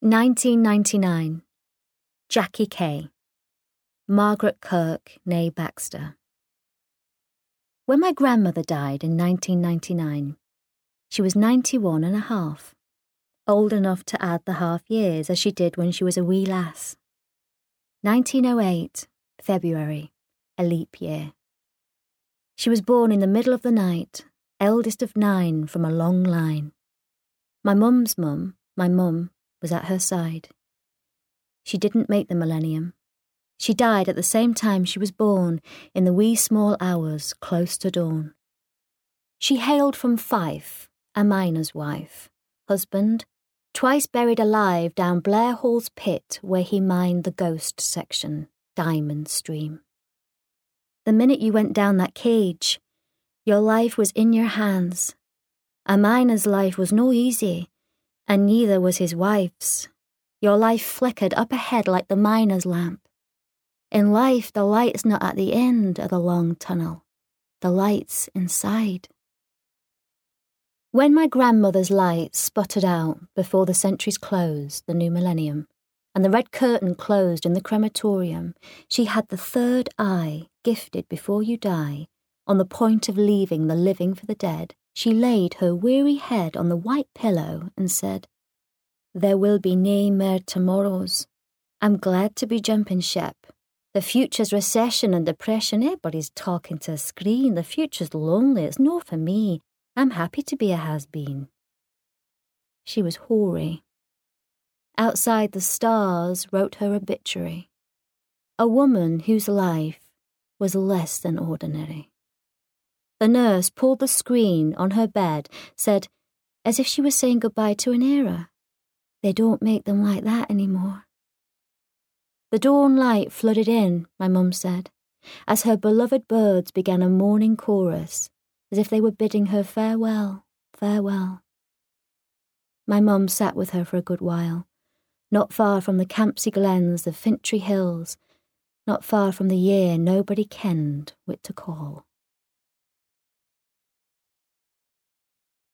1999. Jackie Kay. Margaret Kirk, née Baxter. When my grandmother died in 1999, she was 91 and a half, old enough to add the half years as she did when she was a wee lass. 1908, February, a leap year. She was born in the middle of the night, eldest of nine from a long line. My mum's mum, my mum, was at her side. She didn't make the millennium. She died at the same time she was born, in the wee small hours close to dawn. She hailed from Fife, a miner's wife, husband, twice buried alive down Blair Hall's pit where he mined the ghost section, Diamond Stream. The minute you went down that cage, your life was in your hands. A miner's life was no easy, and neither was his wife's. Your life flickered up ahead like the miner's lamp. In life, the light's not at the end of the long tunnel, the light's inside. When my grandmother's light sputtered out before the centuries closed, the new millennium, and the red curtain closed in the crematorium, she had the third eye gifted before you die, on the point of leaving the living for the dead, she laid her weary head on the white pillow and said, There will be nae mair tomorrows. I'm glad to be jumping ship. The future's recession and depression, everybody's talking to a screen. The future's lonely, it's no for me. I'm happy to be a has been. She was hoary. Outside the stars wrote her obituary. A woman whose life was less than ordinary. The nurse pulled the screen on her bed, said, as if she was saying goodbye to an era. They don't make them like that anymore. The dawn light flooded in, my mum said, as her beloved birds began a morning chorus, as if they were bidding her farewell, farewell. My mum sat with her for a good while, not far from the Campsie glens, the Fintry hills, not far from the year nobody kenned whit to call.